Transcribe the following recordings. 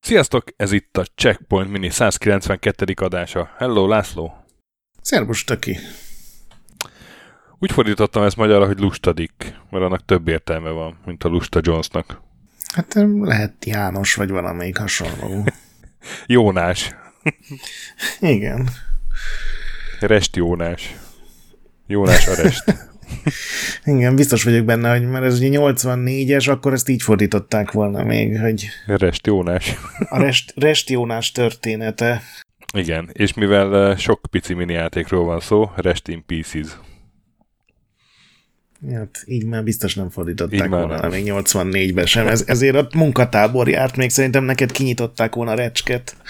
Sziasztok, ez itt a Checkpoint Mini 192. adása. Hello, László! Szervus, Töki! Úgy fordítottam ezt magyarra, hogy lustadik, mert annak több értelme van, mint a lusta Jonesnak. Hát lehet János, vagy valamelyik hasonló. Jónás. Igen. Rest Jónás. Jónás a rest. Igen, biztos vagyok benne, hogy mert ez ugye 84-es, akkor ezt így fordították volna még, hogy... Rest Jónás. A Rest, Rest Jónás története. Igen, és mivel sok pici mini játékról van szó, Rest in Pieces. Hát így már biztos nem fordították így volna, nem. még 84-ben sem. Ez, ezért a munkatábor járt, még szerintem neked kinyitották volna a recsket.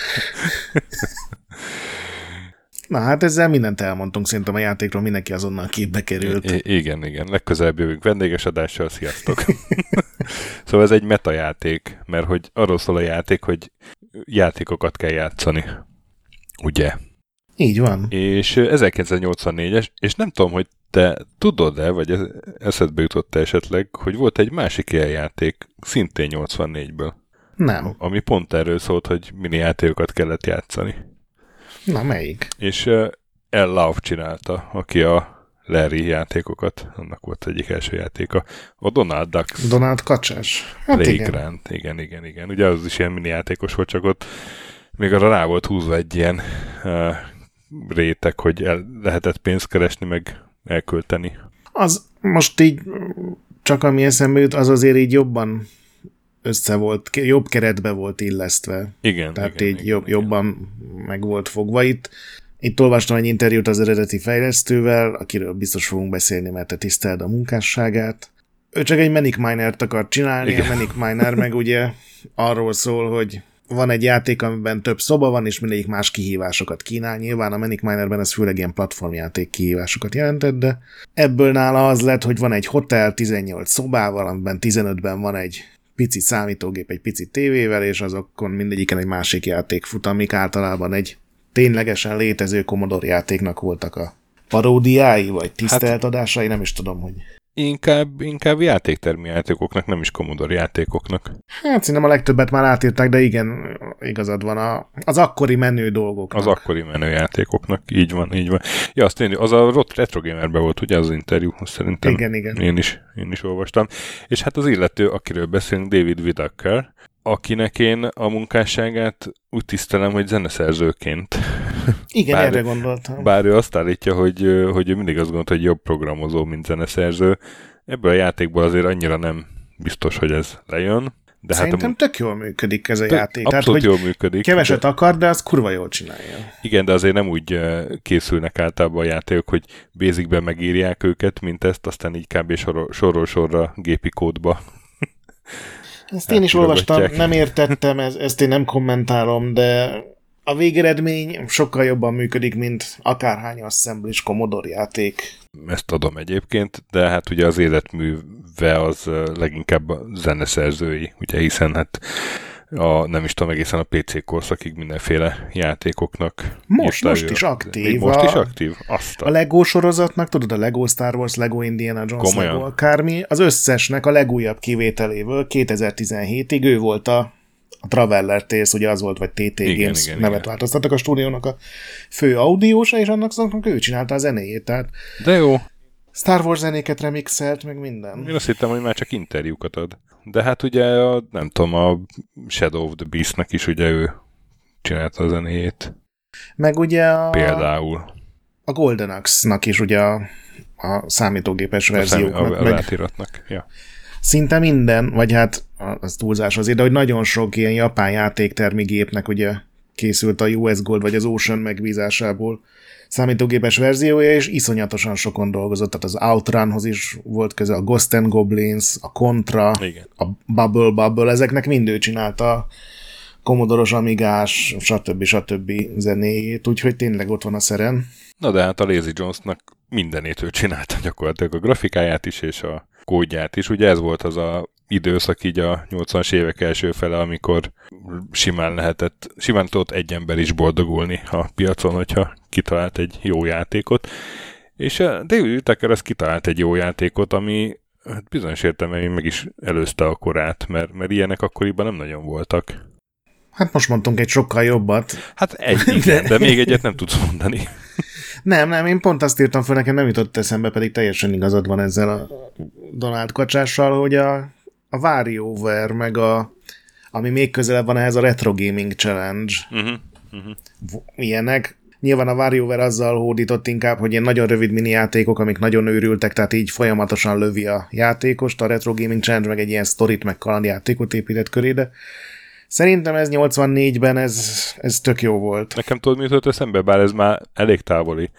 Na hát ezzel mindent elmondtunk, szerintem a játékról mindenki azonnal képbe került. I- igen, igen. Legközelebb jövünk vendéges adással, sziasztok! szóval ez egy metajáték, mert hogy arról szól a játék, hogy játékokat kell játszani. Ugye? Így van. És 1984-es, és nem tudom, hogy te tudod-e, vagy eszedbe jutott esetleg, hogy volt egy másik ilyen játék, szintén 84-ből. Nem. Ami pont erről szólt, hogy mini játékokat kellett játszani. Na, melyik? És uh, El Love csinálta, aki a Larry játékokat, annak volt egyik első játéka. A Donald Ducks. Donald Kacsás. Hát Playground. Igen. igen, igen, igen. Ugye az is ilyen mini játékos volt, csak ott még arra rá volt húzva egy ilyen uh, réteg, hogy el lehetett pénzt keresni, meg elkölteni. Az most így csak ami eszembe jut, az azért így jobban össze volt, jobb keretbe volt illesztve. Igen. Tehát igen, így igen, jobb, igen. jobban meg volt fogva itt. Itt olvastam egy interjút az eredeti fejlesztővel, akiről biztos fogunk beszélni, mert te tiszteld a munkásságát. Ő csak egy Manic Miner-t akart csinálni, igen. a Manic Miner meg ugye arról szól, hogy van egy játék, amiben több szoba van, és mindegyik más kihívásokat kínál. Nyilván a Manic Minerben ez főleg ilyen platformjáték kihívásokat jelentett, de ebből nála az lett, hogy van egy hotel 18 szobával, amiben 15-ben van egy pici számítógép, egy pici tévével, és azokon mindegyiken egy másik játék fut, amik általában egy ténylegesen létező Commodore játéknak voltak a paródiái, vagy tisztelt adásai, nem is tudom, hogy inkább, inkább játéktermi játékoknak, nem is Commodore játékoknak. Hát szerintem a legtöbbet már átírták, de igen, igazad van, a, az akkori menő dolgok. Az akkori menő játékoknak, így van, így van. Ja, azt én, az a Retro Gamerben volt ugye az interjú, azt szerintem igen, igen. Én, is, én is olvastam. És hát az illető, akiről beszélünk, David Whittaker, akinek én a munkásságát úgy tisztelem, hogy zeneszerzőként. Igen, bár, erre gondoltam. Bár ő azt állítja, hogy, hogy ő mindig azt gondolta, hogy jobb programozó, mint zeneszerző. Ebből a játékból azért annyira nem biztos, hogy ez lejön. De Szerintem hát a, tök jól működik ez a tök, játék. Abszolút Tehát, jól működik. Keveset de, akar, de az kurva jól csinálja. Igen, de azért nem úgy készülnek általában a játékok, hogy basicben megírják őket, mint ezt, aztán így kb. sorról sorra gépi kódba ezt én is olvastam, nem értettem, ez, ezt én nem kommentálom, de a végeredmény sokkal jobban működik, mint akárhány assembly Commodore játék. Ezt adom egyébként, de hát ugye az életműve az leginkább a zeneszerzői, ugye hiszen hát a, nem is tudom, egészen a PC korszakig mindenféle játékoknak. Most, most is aktív. Most is aktív? Azt a... Lego sorozatnak, tudod, a Lego Star Wars, Lego Indiana Jones, Komolyan? Lego akármi, az összesnek a legújabb kivételével 2017-ig ő volt a a Traveller Tales, ugye az volt, vagy TT igen, Games igen, nevet igen. változtattak a stúdiónak a fő audiósa, és annak szóval ő csinálta a zenéjét. Tehát De jó. Star Wars zenéket remixelt, meg minden. Én azt hittem, hogy már csak interjúkat ad. De hát ugye, a, nem tudom, a Shadow of the Beast-nek is ugye ő csinálta a zenéjét. Meg ugye a... Például. A Golden Axe-nak is ugye a, a számítógépes a verzióknak. Szám, a, a meg... ja. Szinte minden, vagy hát az túlzás azért, de hogy nagyon sok ilyen japán játéktermi gépnek ugye készült a US Gold vagy az Ocean megbízásából számítógépes verziója, és iszonyatosan sokon dolgozott, tehát az Outrunhoz is volt köze, a Ghost and Goblins, a Contra, Igen. a Bubble Bubble, ezeknek mind ő csinálta a Commodore-os Amigás, stb. stb. zenéjét, úgyhogy tényleg ott van a szeren. Na de hát a Lazy Jonesnak mindenét ő csinálta gyakorlatilag a grafikáját is, és a kódját is. Ugye ez volt az a időszak így a 80-as évek első fele, amikor simán lehetett, simán tudott egy ember is boldogulni a piacon, hogyha kitalált egy jó játékot. És David Whittaker az kitalált egy jó játékot, ami hát bizonyos értelemben meg is előzte a korát, mert, mert ilyenek akkoriban nem nagyon voltak. Hát most mondtunk egy sokkal jobbat. Hát egy, igen, de még egyet nem tudsz mondani. Nem, nem, én pont azt írtam fel, nekem nem jutott eszembe, pedig teljesen igazad van ezzel a Donald kacsással, hogy a, a WarioWare, meg a, ami még közelebb van ehhez a Retro Gaming Challenge, uh-huh, uh-huh. ilyenek, Nyilván a WarioWare azzal hódított inkább, hogy ilyen nagyon rövid mini játékok, amik nagyon őrültek, tehát így folyamatosan lövi a játékost. A Retro Gaming Challenge meg egy ilyen sztorit, meg kalandjátékot épített köré, de Szerintem ez 84-ben ez, ez tök jó volt. Nekem tudod, mi jutott eszembe, bár ez már elég távoli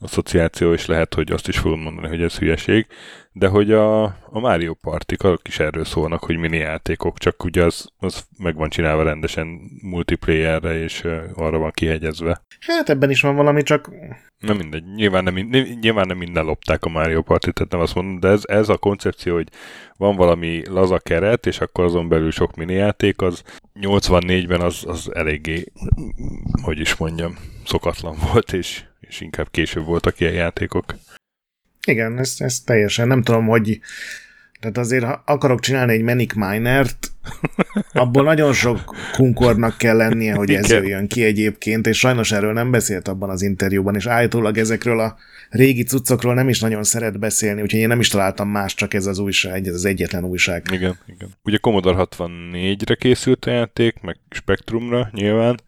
asszociáció, és lehet, hogy azt is fogom mondani, hogy ez hülyeség, de hogy a, a Mario Partik azok is erről szólnak, hogy mini játékok, csak ugye az, az meg van csinálva rendesen multiplayerre, és arra van kihegyezve. Hát ebben is van valami, csak... Nem mindegy, nyilván nem, nyilván nem minden lopták a Mario Partit, tehát nem azt mondom, de ez, ez a koncepció, hogy van valami laza keret, és akkor azon belül sok mini játék, az 84-ben az, az eléggé, hogy is mondjam, szokatlan volt, és, és inkább később voltak ilyen játékok. Igen, ez, ez teljesen, nem tudom, hogy tehát azért, ha akarok csinálni egy Manic Minert, abból nagyon sok kunkornak kell lennie, hogy ez jöjjön ki egyébként, és sajnos erről nem beszélt abban az interjúban, és állítólag ezekről a régi cuccokról nem is nagyon szeret beszélni, úgyhogy én nem is találtam más, csak ez az újság, ez az egyetlen újság. Igen, igen. Ugye Commodore 64-re készült a játék, meg Spectrumra nyilván,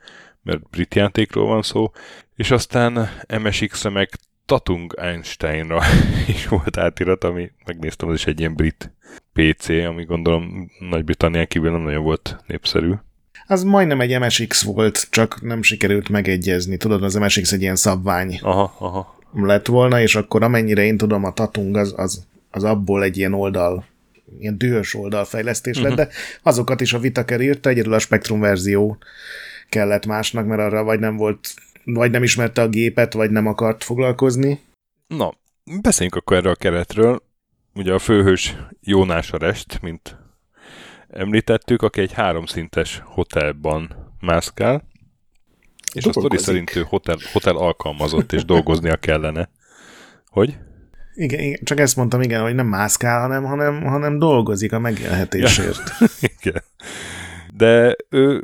mert brit játékról van szó, és aztán MSX-re meg Tatung Einsteinra is volt átirat, ami megnéztem, az is egy ilyen brit PC, ami gondolom Nagy-Britannián kívül nem nagyon volt népszerű. Az majdnem egy MSX volt, csak nem sikerült megegyezni. Tudod, az MSX egy ilyen szabvány aha, aha. lett volna, és akkor amennyire én tudom, a Tatung az, az, az abból egy ilyen oldal ilyen dühös oldalfejlesztés uh-huh. lett, de azokat is a Vitaker írta, egyedül a Spectrum verzió kellett másnak, mert arra vagy nem volt vagy nem ismerte a gépet, vagy nem akart foglalkozni. Na, beszéljünk akkor erről a keretről. Ugye a főhős Jónás Arest, mint említettük, aki egy háromszintes hotelban mászkál, és a sztori szerint ő hotel, hotel alkalmazott, és dolgoznia kellene. Hogy? Igen, igen, csak ezt mondtam, igen, hogy nem mászkál, hanem, hanem, hanem dolgozik a megélhetésért. Ja. igen de ő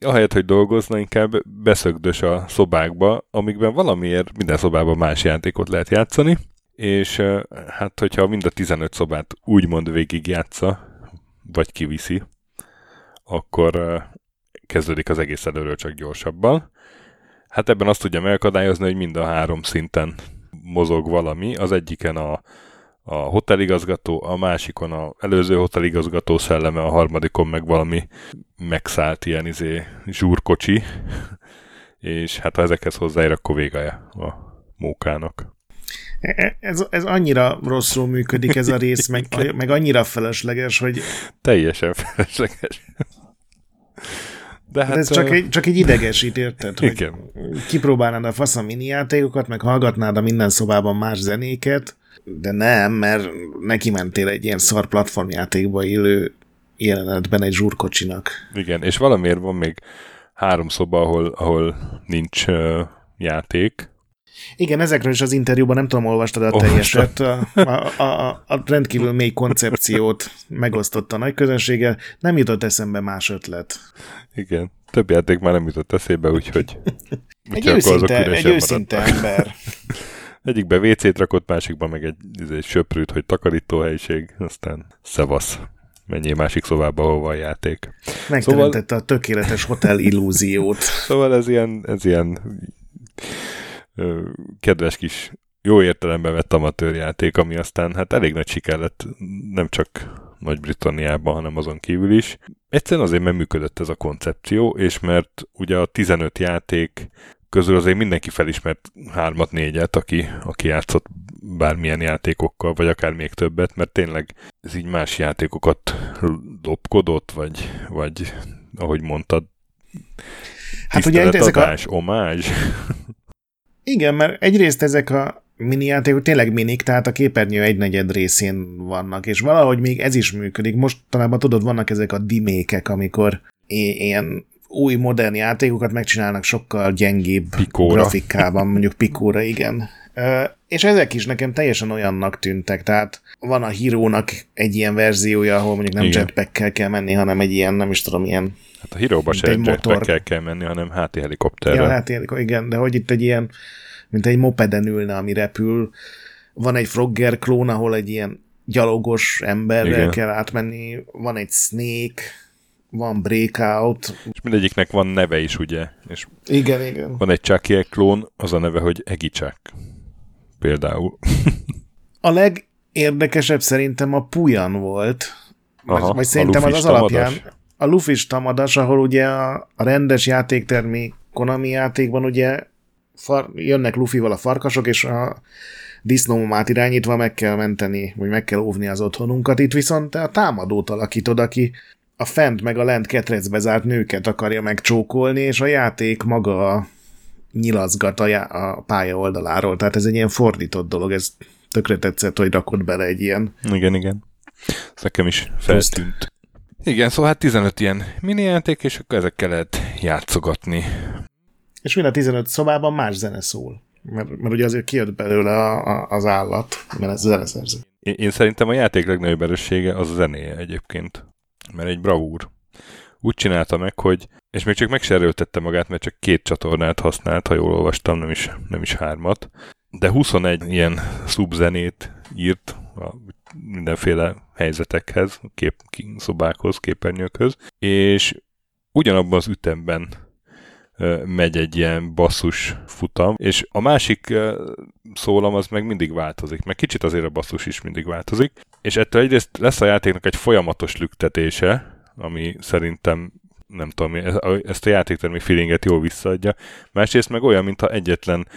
ahelyett, hogy dolgozna, inkább beszögdös a szobákba, amikben valamiért minden szobában más játékot lehet játszani, és hát hogyha mind a 15 szobát úgymond végigjátsza, vagy kiviszi, akkor kezdődik az egész előről csak gyorsabban. Hát ebben azt tudja megakadályozni, hogy mind a három szinten mozog valami. Az egyiken a a hoteligazgató, a másikon a előző hoteligazgató szelleme, a harmadikon meg valami megszállt ilyen izé zsúrkocsi, és hát ha ezekhez hozzáér, akkor vége a mókának. E, ez, ez annyira rosszul működik ez a rész, meg, meg annyira felesleges, hogy... Teljesen felesleges. De hát, ez csak egy, csak egy idegesít, érted? Hogy igen. kipróbálnád a fasz a mini játékokat, meg hallgatnád a minden szobában más zenéket, de nem, mert neki mentél egy ilyen szar platformjátékba élő jelenetben egy zsúrkocsinak. Igen, és valamiért van még három szoba, ahol, ahol nincs uh, játék. Igen, ezekről is az interjúban nem tudom, olvastad a teljeset. A, a, a, a rendkívül mély koncepciót megosztotta a nagy közönséggel. Nem jutott eszembe más ötlet. Igen, több játék már nem jutott eszébe, úgyhogy... egy őszinte, egy őszinte ember. Egyikbe WC-t rakott, másikba meg egy, egy söprűt, hogy takarítóhelyiség, aztán szevasz. Menjél másik szobába, ahol van játék. Megteremtette szóval... a tökéletes hotel illúziót. szóval ez ilyen, ez ilyen ö, kedves kis jó értelemben vett amatőrjáték, ami aztán hát elég nagy siker lett, nem csak Nagy-Britanniában, hanem azon kívül is. Egyszerűen azért, mert működött ez a koncepció, és mert ugye a 15 játék közül azért mindenki felismert hármat, négyet, aki, aki játszott bármilyen játékokkal, vagy akár még többet, mert tényleg ez így más játékokat lopkodott, vagy, vagy ahogy mondtad, hát ugye ezek a... omázs. Igen, mert egyrészt ezek a mini játékok tényleg minik, tehát a képernyő egynegyed részén vannak, és valahogy még ez is működik. Mostanában tudod, vannak ezek a dimékek, amikor ilyen új modern játékokat megcsinálnak sokkal gyengébb Pikóra. grafikában, mondjuk Pikóra, igen. És ezek is nekem teljesen olyannak tűntek, tehát van a hírónak egy ilyen verziója, ahol mondjuk nem jetpackkel kell menni, hanem egy ilyen, nem is tudom, ilyen Hát a híróba se egy jetpackkel kell menni, hanem háti helikopterrel. Ja, háti helikopter, igen, de hogy itt egy ilyen, mint egy mopeden ülne, ami repül. Van egy Frogger klón, ahol egy ilyen gyalogos emberrel igen. kell átmenni, van egy Snake, van Breakout. És mindegyiknek van neve is, ugye? És igen, igen. Van egy Chucky klón, az a neve, hogy Chuck. Például. a legérdekesebb szerintem a Puyan volt. Aha, vagy, vagy szerintem az az alapján. A Luffy tamadas, ahol ugye a, a rendes játéktermi Konami játékban ugye far, jönnek Luffy-val a farkasok, és a disznómát irányítva meg kell menteni, vagy meg kell óvni az otthonunkat. Itt viszont a támadót alakítod, aki a fent meg a lent ketrecbe zárt nőket akarja megcsókolni, és a játék maga nyilazgat a, já- a pálya oldaláról. Tehát ez egy ilyen fordított dolog, ez tökre tetszett, hogy rakod bele egy ilyen. Igen, igen. Ez nekem is feltűnt. Igen, szóval hát 15 ilyen mini játék, és akkor ezekkel lehet játszogatni. És mind a 15 szobában más zene szól. Mert, mert ugye azért kijött belőle a, a, az állat, mert ez zeneszerző. Én, én szerintem a játék legnagyobb erőssége az a zenéje egyébként mert egy bravúr. Úgy csinálta meg, hogy, és még csak meg magát, mert csak két csatornát használt, ha jól olvastam, nem is, nem is hármat, de 21 ilyen szubzenét írt a mindenféle helyzetekhez, kép, szobákhoz, képernyőkhöz, és ugyanabban az ütemben megy egy ilyen basszus futam, és a másik szólam az meg mindig változik, meg kicsit azért a basszus is mindig változik, és ettől egyrészt lesz a játéknak egy folyamatos lüktetése, ami szerintem nem tudom, ezt a játéktermi feelinget jól visszaadja. Másrészt meg olyan, mintha egyetlen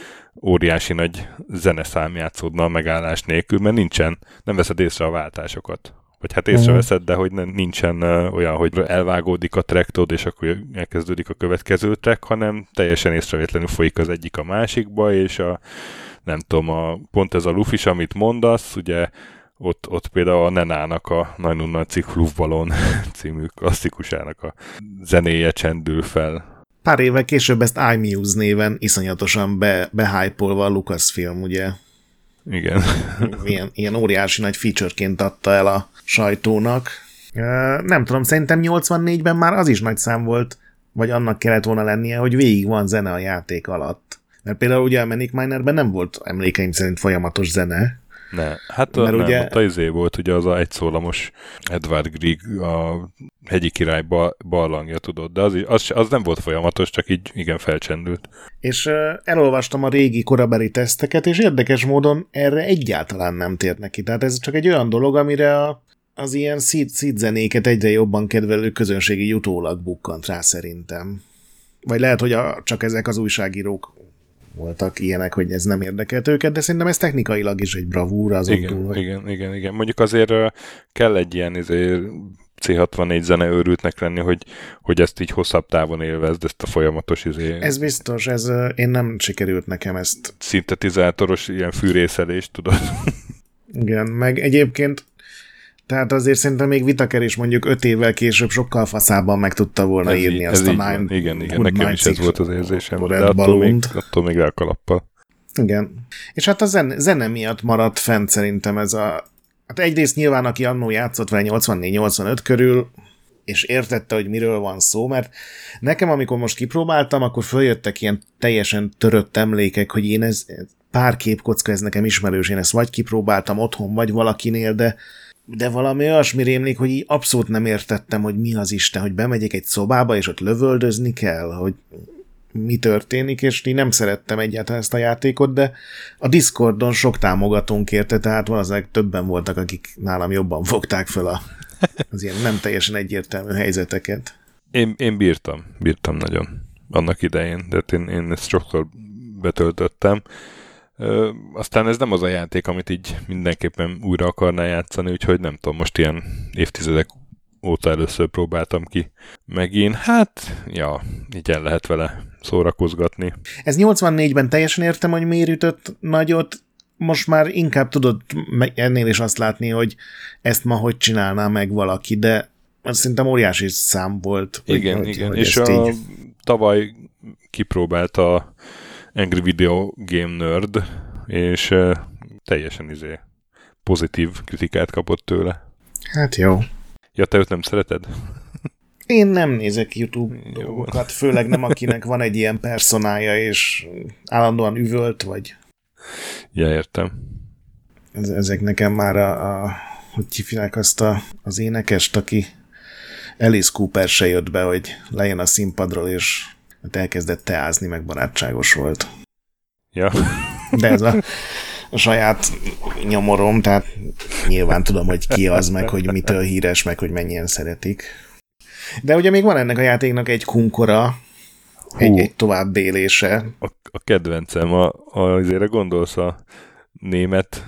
óriási nagy zeneszám játszódna a megállás nélkül, mert nincsen, nem veszed észre a váltásokat vagy hát észreveszed, de hogy nincsen olyan, hogy elvágódik a track és akkor elkezdődik a következő track, hanem teljesen észrevétlenül folyik az egyik a másikba, és a, nem tudom, a, pont ez a lufis, amit mondasz, ugye ott, ott például a Nenának a Nagyon Nagy Ciklufbalon című klasszikusának a zenéje csendül fel. Pár évvel később ezt iMuse néven iszonyatosan be, behypolva a Lucasfilm, ugye? Igen. Ilyen, ilyen óriási nagy featureként adta el a sajtónak. Nem tudom, szerintem 84-ben már az is nagy szám volt, vagy annak kellett volna lennie, hogy végig van zene a játék alatt. Mert például ugye a Manic Minerben nem volt emlékeim szerint folyamatos zene, ne, hát Mert nem, ugye... ott az izé volt ugye az a egyszólamos Edward Grieg, a hegyi király barlangja, tudod, de az, az, az nem volt folyamatos, csak így igen felcsendült. És elolvastam a régi korabeli teszteket, és érdekes módon erre egyáltalán nem tért neki. Tehát ez csak egy olyan dolog, amire a, az ilyen szíd, zenéket egyre jobban kedvelő közönségi utólag bukkant rá szerintem. Vagy lehet, hogy a, csak ezek az újságírók voltak ilyenek, hogy ez nem érdekelt őket, de szerintem ez technikailag is egy bravúra az igen, túl, hogy... igen, igen, igen. Mondjuk azért kell egy ilyen azért C64 zene őrültnek lenni, hogy, hogy ezt így hosszabb távon élvezd, ezt a folyamatos izé... Ez biztos, ez, én nem sikerült nekem ezt. Szintetizátoros ilyen fűrészelést, tudod? Igen, meg egyébként tehát azért szerintem még Vitaker is mondjuk öt évvel később sokkal faszában meg tudta volna ez írni így, azt a Nine. Van. Igen, igen, nekem is ez volt az érzésem, de attól még, attól még elkalappal. Igen. És hát a zene, zene miatt maradt fent szerintem ez a... Hát egyrészt nyilván, aki annó játszott vele 84-85 körül, és értette, hogy miről van szó, mert nekem, amikor most kipróbáltam, akkor följöttek ilyen teljesen törött emlékek, hogy én ez, pár képkocka, ez nekem ismerős, én ezt vagy kipróbáltam otthon, vagy valakinél, de de valami olyasmi rémlik, hogy így abszolút nem értettem, hogy mi az Isten, hogy bemegyek egy szobába, és ott lövöldözni kell, hogy mi történik, és én nem szerettem egyáltalán ezt a játékot, de a Discordon sok támogatónk érte, tehát valószínűleg többen voltak, akik nálam jobban fogták fel a, az ilyen nem teljesen egyértelmű helyzeteket. Én, én bírtam, bírtam nagyon annak idején, de én, én ezt sokszor betöltöttem, Ö, aztán ez nem az a játék, amit így mindenképpen újra akarná játszani, úgyhogy nem tudom, most ilyen évtizedek óta először próbáltam ki megint. Hát, ja, így el lehet vele szórakozgatni. Ez 84-ben teljesen értem, hogy miért ütött nagyot, most már inkább tudod ennél is azt látni, hogy ezt ma hogy csinálná meg valaki, de az szerintem óriási szám volt. Igen, hogy, igen, hogy és a, így... tavaly kipróbálta Angry Video Game Nerd, és uh, teljesen izé pozitív kritikát kapott tőle. Hát jó. Ja, te őt nem szereted? Én nem nézek YouTube jó. dolgokat, főleg nem akinek van egy ilyen personája, és állandóan üvölt, vagy... Ja, értem. Ez, ezek nekem már a, a hogy hívják azt a, az énekest, aki Alice Cooper se jött be, hogy lejön a színpadról, és elkezdett teázni, meg barátságos volt. Ja. De ez a, a saját nyomorom, tehát nyilván tudom, hogy ki az, meg hogy mitől híres, meg hogy mennyien szeretik. De ugye még van ennek a játéknak egy kunkora, egy, egy tovább bélése. A, a kedvencem, a, a, azért gondolsz a német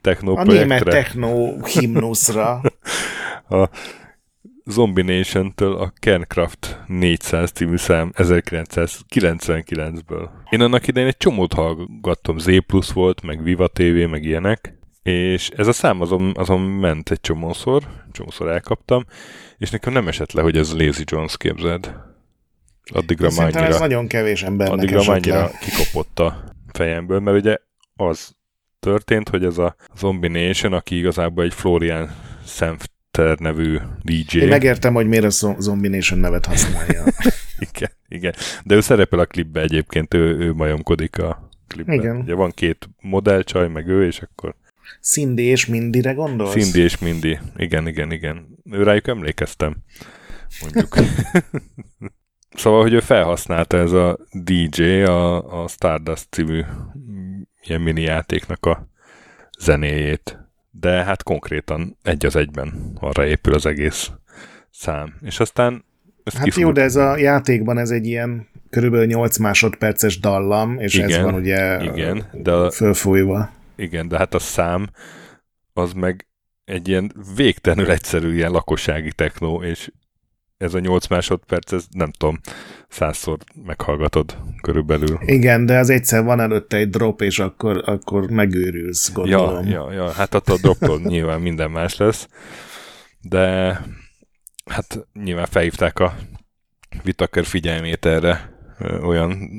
techno A német techno himnuszra. a Zombination-től a Kerncraft 400 című szám 1999-ből. Én annak idején egy csomót hallgattam, Z Plus volt, meg Viva TV, meg ilyenek, és ez a szám azon, azon ment egy csomószor, csomószor elkaptam, és nekem nem esett le, hogy ez Lazy Jones képzeld. Addigra már annyira, ez nagyon kevés embernek addigra már annyira kikopott a fejemből, mert ugye az történt, hogy ez a Zombination, aki igazából egy Florian Senfter nevű DJ. Én megértem, hogy miért a Zombination nevet használja. igen, igen. De ő szerepel a klipbe egyébként, ő, ő majomkodik a klipben. Igen. Ugye van két modellcsaj, meg ő, és akkor Cindy és Mindire gondolsz? Cindy és Mindy, igen, igen, igen. Rájuk emlékeztem, mondjuk. szóval, hogy ő felhasználta ez a DJ a, a Stardust című ilyen mini játéknak a zenéjét. De hát konkrétan egy az egyben arra épül az egész szám. És aztán ezt hát kifut... jó, de ez a játékban ez egy ilyen körülbelül 8 másodperces dallam, és igen, ez van ugye igen, de a... fölfújva. Igen, de hát a szám az meg egy ilyen végtelenül egyszerű ilyen lakossági technó, és ez a 8 másodperc, ez nem tudom, százszor meghallgatod körülbelül. Igen, de az egyszer van előtte egy drop, és akkor, akkor megőrülsz, gondolom. Ja, ja, ja hát ott a droptól nyilván minden más lesz, de hát nyilván felhívták a Vitaker figyelmét erre olyan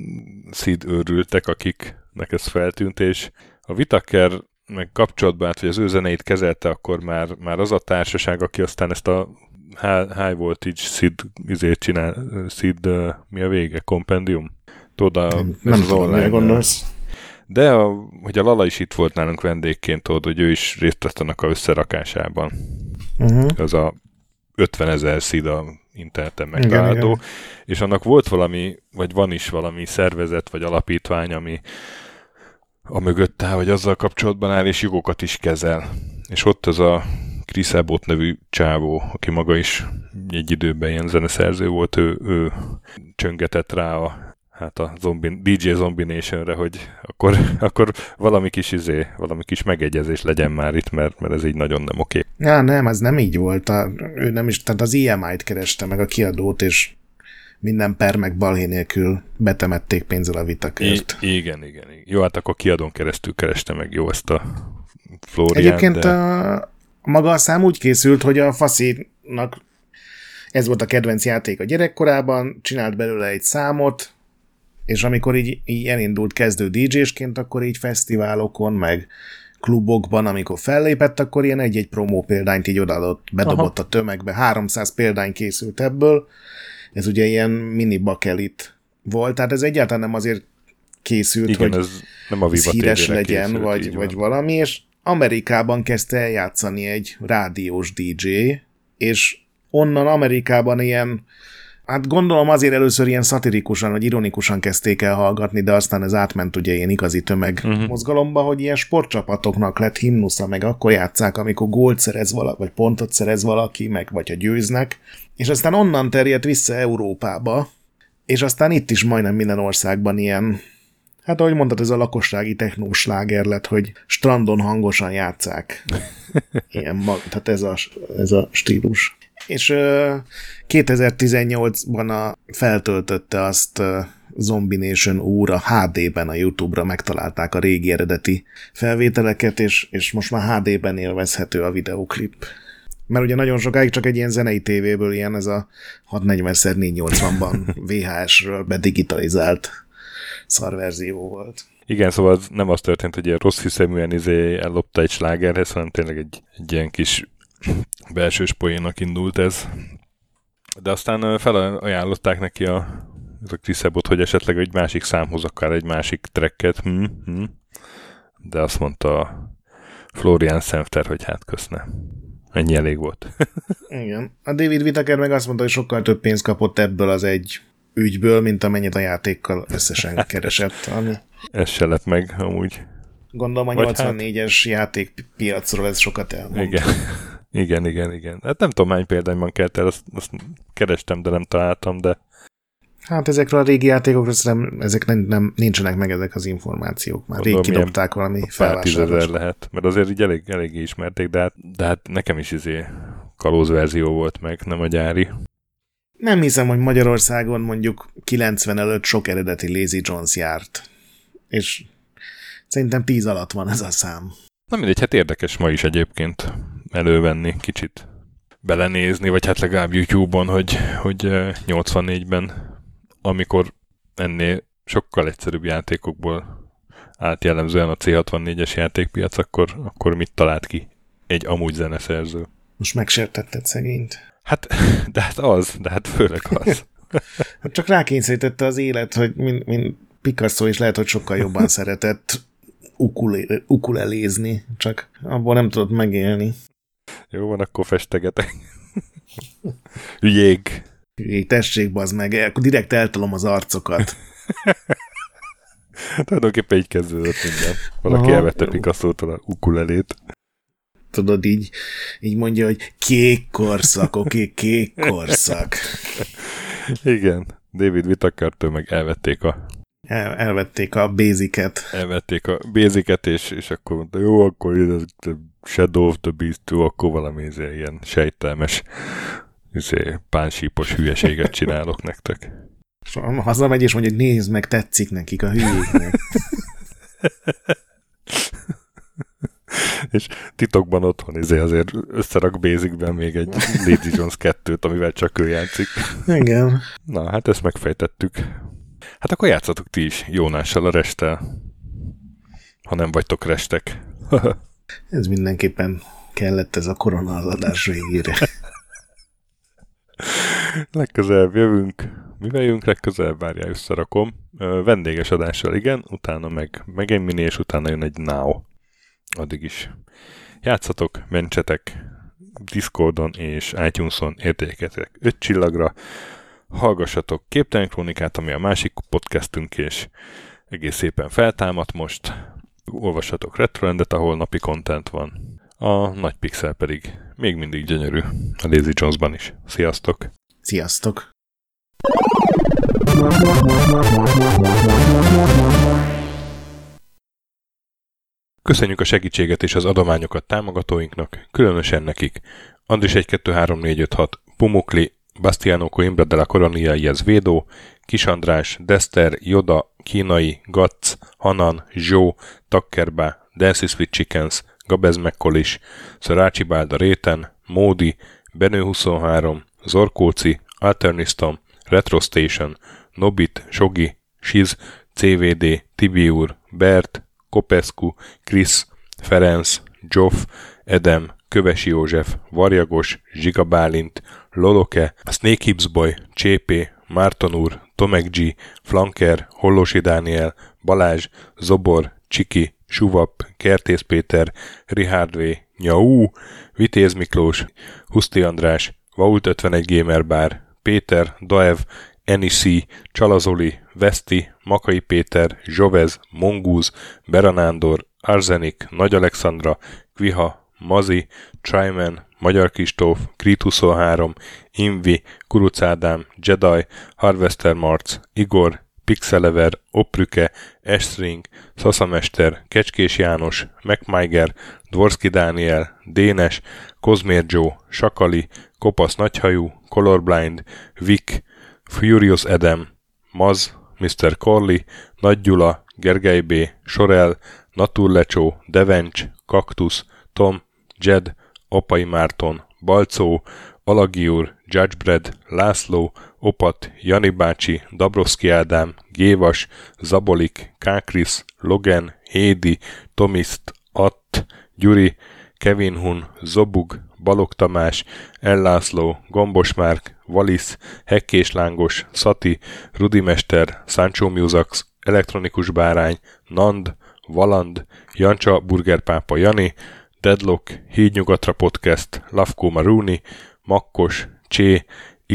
szíd őrültek, akiknek ez feltűnt, és a Vitaker meg kapcsolatban, hát, hogy az ő zeneit kezelte, akkor már, már az a társaság, aki aztán ezt a High Voltage SID izét csinál, SID, mi a vége? Compendium? Tudod, a, nem, nem az online, gondolsz. De, a, hogy a Lala is itt volt nálunk vendégként, tudod, hogy ő is részt vett annak a összerakásában. Uh-huh. Az a 50 ezer SID a interneten megtalálható, és annak volt valami, vagy van is valami szervezet, vagy alapítvány, ami a mögött áll, vagy azzal kapcsolatban áll, és jogokat is kezel. És ott az a Chris Abbott nevű csávó, aki maga is egy időben ilyen zeneszerző volt, ő, ő csöngetett rá a hát a zombi, DJ Zombie Nation-re, hogy akkor, akkor valami kis izé, valami kis megegyezés legyen már itt, mert, mert ez így nagyon nem oké. Okay. Ja, nem, ez nem így volt. A, ő nem is, tehát az EMI-t kereste meg a kiadót, és minden per meg balhé nélkül betemették pénzzel a vitakört. I- igen, igen, igen. Jó, hát akkor kiadón keresztül kereste meg jó ezt a Florian, Egyébként de... a, maga a szám úgy készült, hogy a Faszinak ez volt a kedvenc játék a gyerekkorában, csinált belőle egy számot, és amikor így, így elindult kezdő DJ-sként, akkor így fesztiválokon, meg klubokban, amikor fellépett, akkor ilyen egy-egy promó példányt így odaadott, bedobott Aha. a tömegbe. 300 példány készült ebből, ez ugye ilyen mini bakelit volt, tehát ez egyáltalán nem azért készült, Igen, hogy ez nem a ez híres legyen, készült, vagy, vagy valami, és Amerikában kezdte el játszani egy rádiós DJ, és onnan Amerikában ilyen, hát gondolom azért először ilyen szatirikusan, vagy ironikusan kezdték el hallgatni, de aztán ez átment ugye ilyen igazi tömeg uh-huh. mozgalomba, hogy ilyen sportcsapatoknak lett himnusza, meg akkor játszák, amikor gólt szerez valaki, vagy pontot szerez valaki, meg vagy ha győznek, és aztán onnan terjedt vissza Európába, és aztán itt is majdnem minden országban ilyen, hát ahogy mondtad, ez a lakossági technósláger lett, hogy strandon hangosan játszák. Ilyen, tehát ez a, ez a stílus. És 2018-ban a, feltöltötte azt Zombie Nation úr a HD-ben a YouTube-ra megtalálták a régi eredeti felvételeket, és, és most már HD-ben élvezhető a videoklip. Mert ugye nagyon sokáig csak egy ilyen zenei tévéből ilyen ez a 640x480-ban VHS-ről bedigitalizált szarverzió volt. Igen, szóval nem az történt, hogy ilyen rossz hiszeműen izé ellopta egy slágerhez, hanem tényleg egy, egy ilyen kis belsős poénnak indult ez. De aztán felajánlották neki a, a Kriszebot, hogy esetleg egy másik számhoz akár egy másik tracket, hm, hm. de azt mondta Florian Senfter, hogy hát köszne. Ennyi elég volt. Igen. A David Whittaker meg azt mondta, hogy sokkal több pénzt kapott ebből az egy ügyből, mint amennyit a játékkal összesen keresett. Ami... Ez se lett meg, amúgy. Gondolom a 84-es hát... játékpiacról ez sokat elmond. Igen. igen, igen, igen. Hát nem tudom, hány példányban kelt el, azt, azt kerestem, de nem találtam, de... Hát ezekről a régi játékokról szerintem ezek nem, nem, nincsenek meg ezek az információk. Már rég kidobták valami felvásárlást. lehet, mert azért így elég, eléggé ismerték, de hát, de hát nekem is izé kalóz verzió volt meg, nem a gyári. Nem hiszem, hogy Magyarországon mondjuk 90 előtt sok eredeti Lazy Jones járt. És szerintem 10 alatt van ez a szám. Na mindegy, hát érdekes ma is egyébként elővenni, kicsit belenézni, vagy hát legalább YouTube-on, hogy, hogy 84-ben, amikor ennél sokkal egyszerűbb játékokból állt jellemzően a C64-es játékpiac, akkor, akkor mit talált ki egy amúgy zeneszerző? Most megsértetted szegényt. Hát, de hát az, de hát főleg az. Csak rákényszerítette az élet, hogy mint, mint Picasso is lehet, hogy sokkal jobban szeretett ukulé, ukulelézni, csak abból nem tudott megélni. Jó van, akkor festegetek. Jég. Jég, tessék, bazd meg, akkor direkt eltalom az arcokat. Tulajdonképpen így kezdődött minden. Valaki Aha. elvette Picasso-tól a ukulelét tudod, így, így mondja, hogy kék korszak, oké, okay, kék korszak. Igen, David Whittakertől meg elvették a el, elvették a basicet. Elvették a basicet, és, és akkor mondta, jó, akkor ez Shadow of the Beast 2, akkor valami ilyen sejtelmes izé, pánsípos hülyeséget csinálok nektek. Hazamegy és mondja, hogy nézd meg, tetszik nekik a hülyéknek. és titokban otthon izé azért összerak Basicben még egy Lady Jones 2-t, amivel csak ő játszik. Igen. Na, hát ezt megfejtettük. Hát akkor játszatok ti is Jónással a restel, ha nem vagytok restek. ez mindenképpen kellett ez a korona az adás végére. Legközelebb jövünk. Mivel jövünk legközelebb? Várjál, összerakom. Vendéges adással, igen, utána meg, meg egy mini, és utána jön egy now addig is játszatok, mentsetek Discordon és iTunes-on értéketek 5 csillagra, hallgassatok Képtelen Krónikát, ami a másik podcastünk, és egész szépen feltámadt most. Olvassatok Retroendet, ahol napi content van. A nagy pixel pedig még mindig gyönyörű a Lazy Jonesban is. Sziasztok! Sziasztok! Köszönjük a segítséget és az adományokat támogatóinknak, különösen nekik. Andris 1 2 3 4 5 6, Pumukli, Bastiano Coimbra de la Coronia Iez Védó, Kis András, Dester, Joda, Kínai, Gatz, Hanan, Zsó, Takkerbá, Dancy Sweet Chickens, Gabez Mekkolis, Szarácsi Bálda Réten, Módi, Benő 23, Zorkóci, Alternistom, Retro Station, Nobit, Sogi, Siz, CVD, Tibiur, Bert, Kopescu, Krisz, Ferenc, Zsoff, Edem, Kövesi József, Varjagos, Zsiga Bálint, Loloke, Snake Hips Boy, Csépé, Márton úr, Tomek G, Flanker, Hollosi Dániel, Balázs, Zobor, Csiki, Suvap, Kertész Péter, Richard V, Nyau, Vitéz Miklós, Huszti András, Vault 51 Gamer Bar, Péter, Daev, Enisi, Csalazoli, Veszti, Makai Péter, Zsovez, Mongúz, Beranándor, Arzenik, Nagy Alexandra, Kviha, Mazi, Tryman, Magyar Kistóf, Krit 23, Invi, Kuruc Ádám, Jedi, Harvester Marc, Igor, Pixelever, Oprüke, Estring, Szaszamester, Kecskés János, MacMiger, Dvorski Dániel, Dénes, Kozmér Joe, Sakali, Kopasz Nagyhajú, Colorblind, Vic, Furious Adam, Maz, Mr. Corley, Nagy Gyula, Gergely B., Sorel, Naturlecsó, Devencs, Kaktusz, Tom, Jed, Apai Márton, Balcó, Alagiur, Judgebred, László, Opat, Jani bácsi, Dabroszki Ádám, Gévas, Zabolik, Kákris, Logan, Hédi, Tomiszt, Att, Gyuri, Kevin Hun, Zobug, Balog Tamás, Ellászló, Gombos Márk, Valisz, Hekkés Lángos, Szati, Rudimester, Sancho Musax, Elektronikus Bárány, Nand, Valand, Jancsa Burgerpápa Jani, Deadlock, Hídnyugatra Podcast, Lavko Maruni, Makkos, Csé,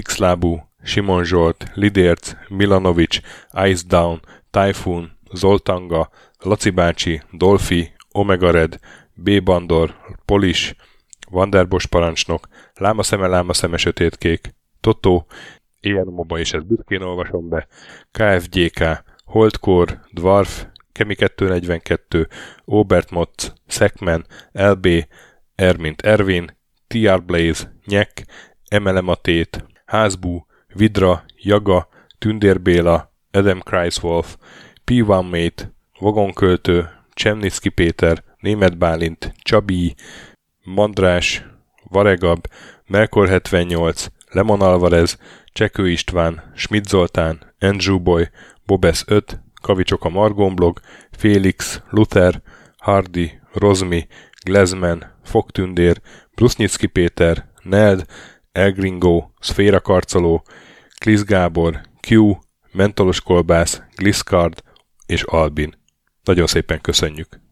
Xlábú, Simon Zsolt, Lidérc, Milanovic, Ice Down, Typhoon, Zoltanga, Laci bácsi, Dolfi, Omega Red, B. Bandor, Polis, Vanderbos parancsnok, Lámaszeme, Lámaszeme, Sötétkék, Totó, Ilyen Moba, és ezt büszkén olvasom be, KFGK, Holdcore, Dwarf, Kemi 242, Obert Motz, Szekmen, LB, Ermint Ervin, TR Blaze, Nyek, Emelematét, Házbú, Vidra, Jaga, Tündér Béla, Adam Kreiswolf, P1 Mate, Vagonköltő, Csemnicki Péter, Német Bálint, Csabi, Mandrás, Varegab, Melkor 78, Lemon Alvarez, Csekő István, Schmidt Zoltán, Andrew Boy, Bobesz 5, Kavicsok a Margonblog, Félix, Luther, Hardy, Rozmi, Glezman, Fogtündér, Brusnicki Péter, Neld, Elgringo, Szféra Karcoló, Klisz Gábor, Q, Mentolos Kolbász, Gliscard és Albin. Nagyon szépen köszönjük!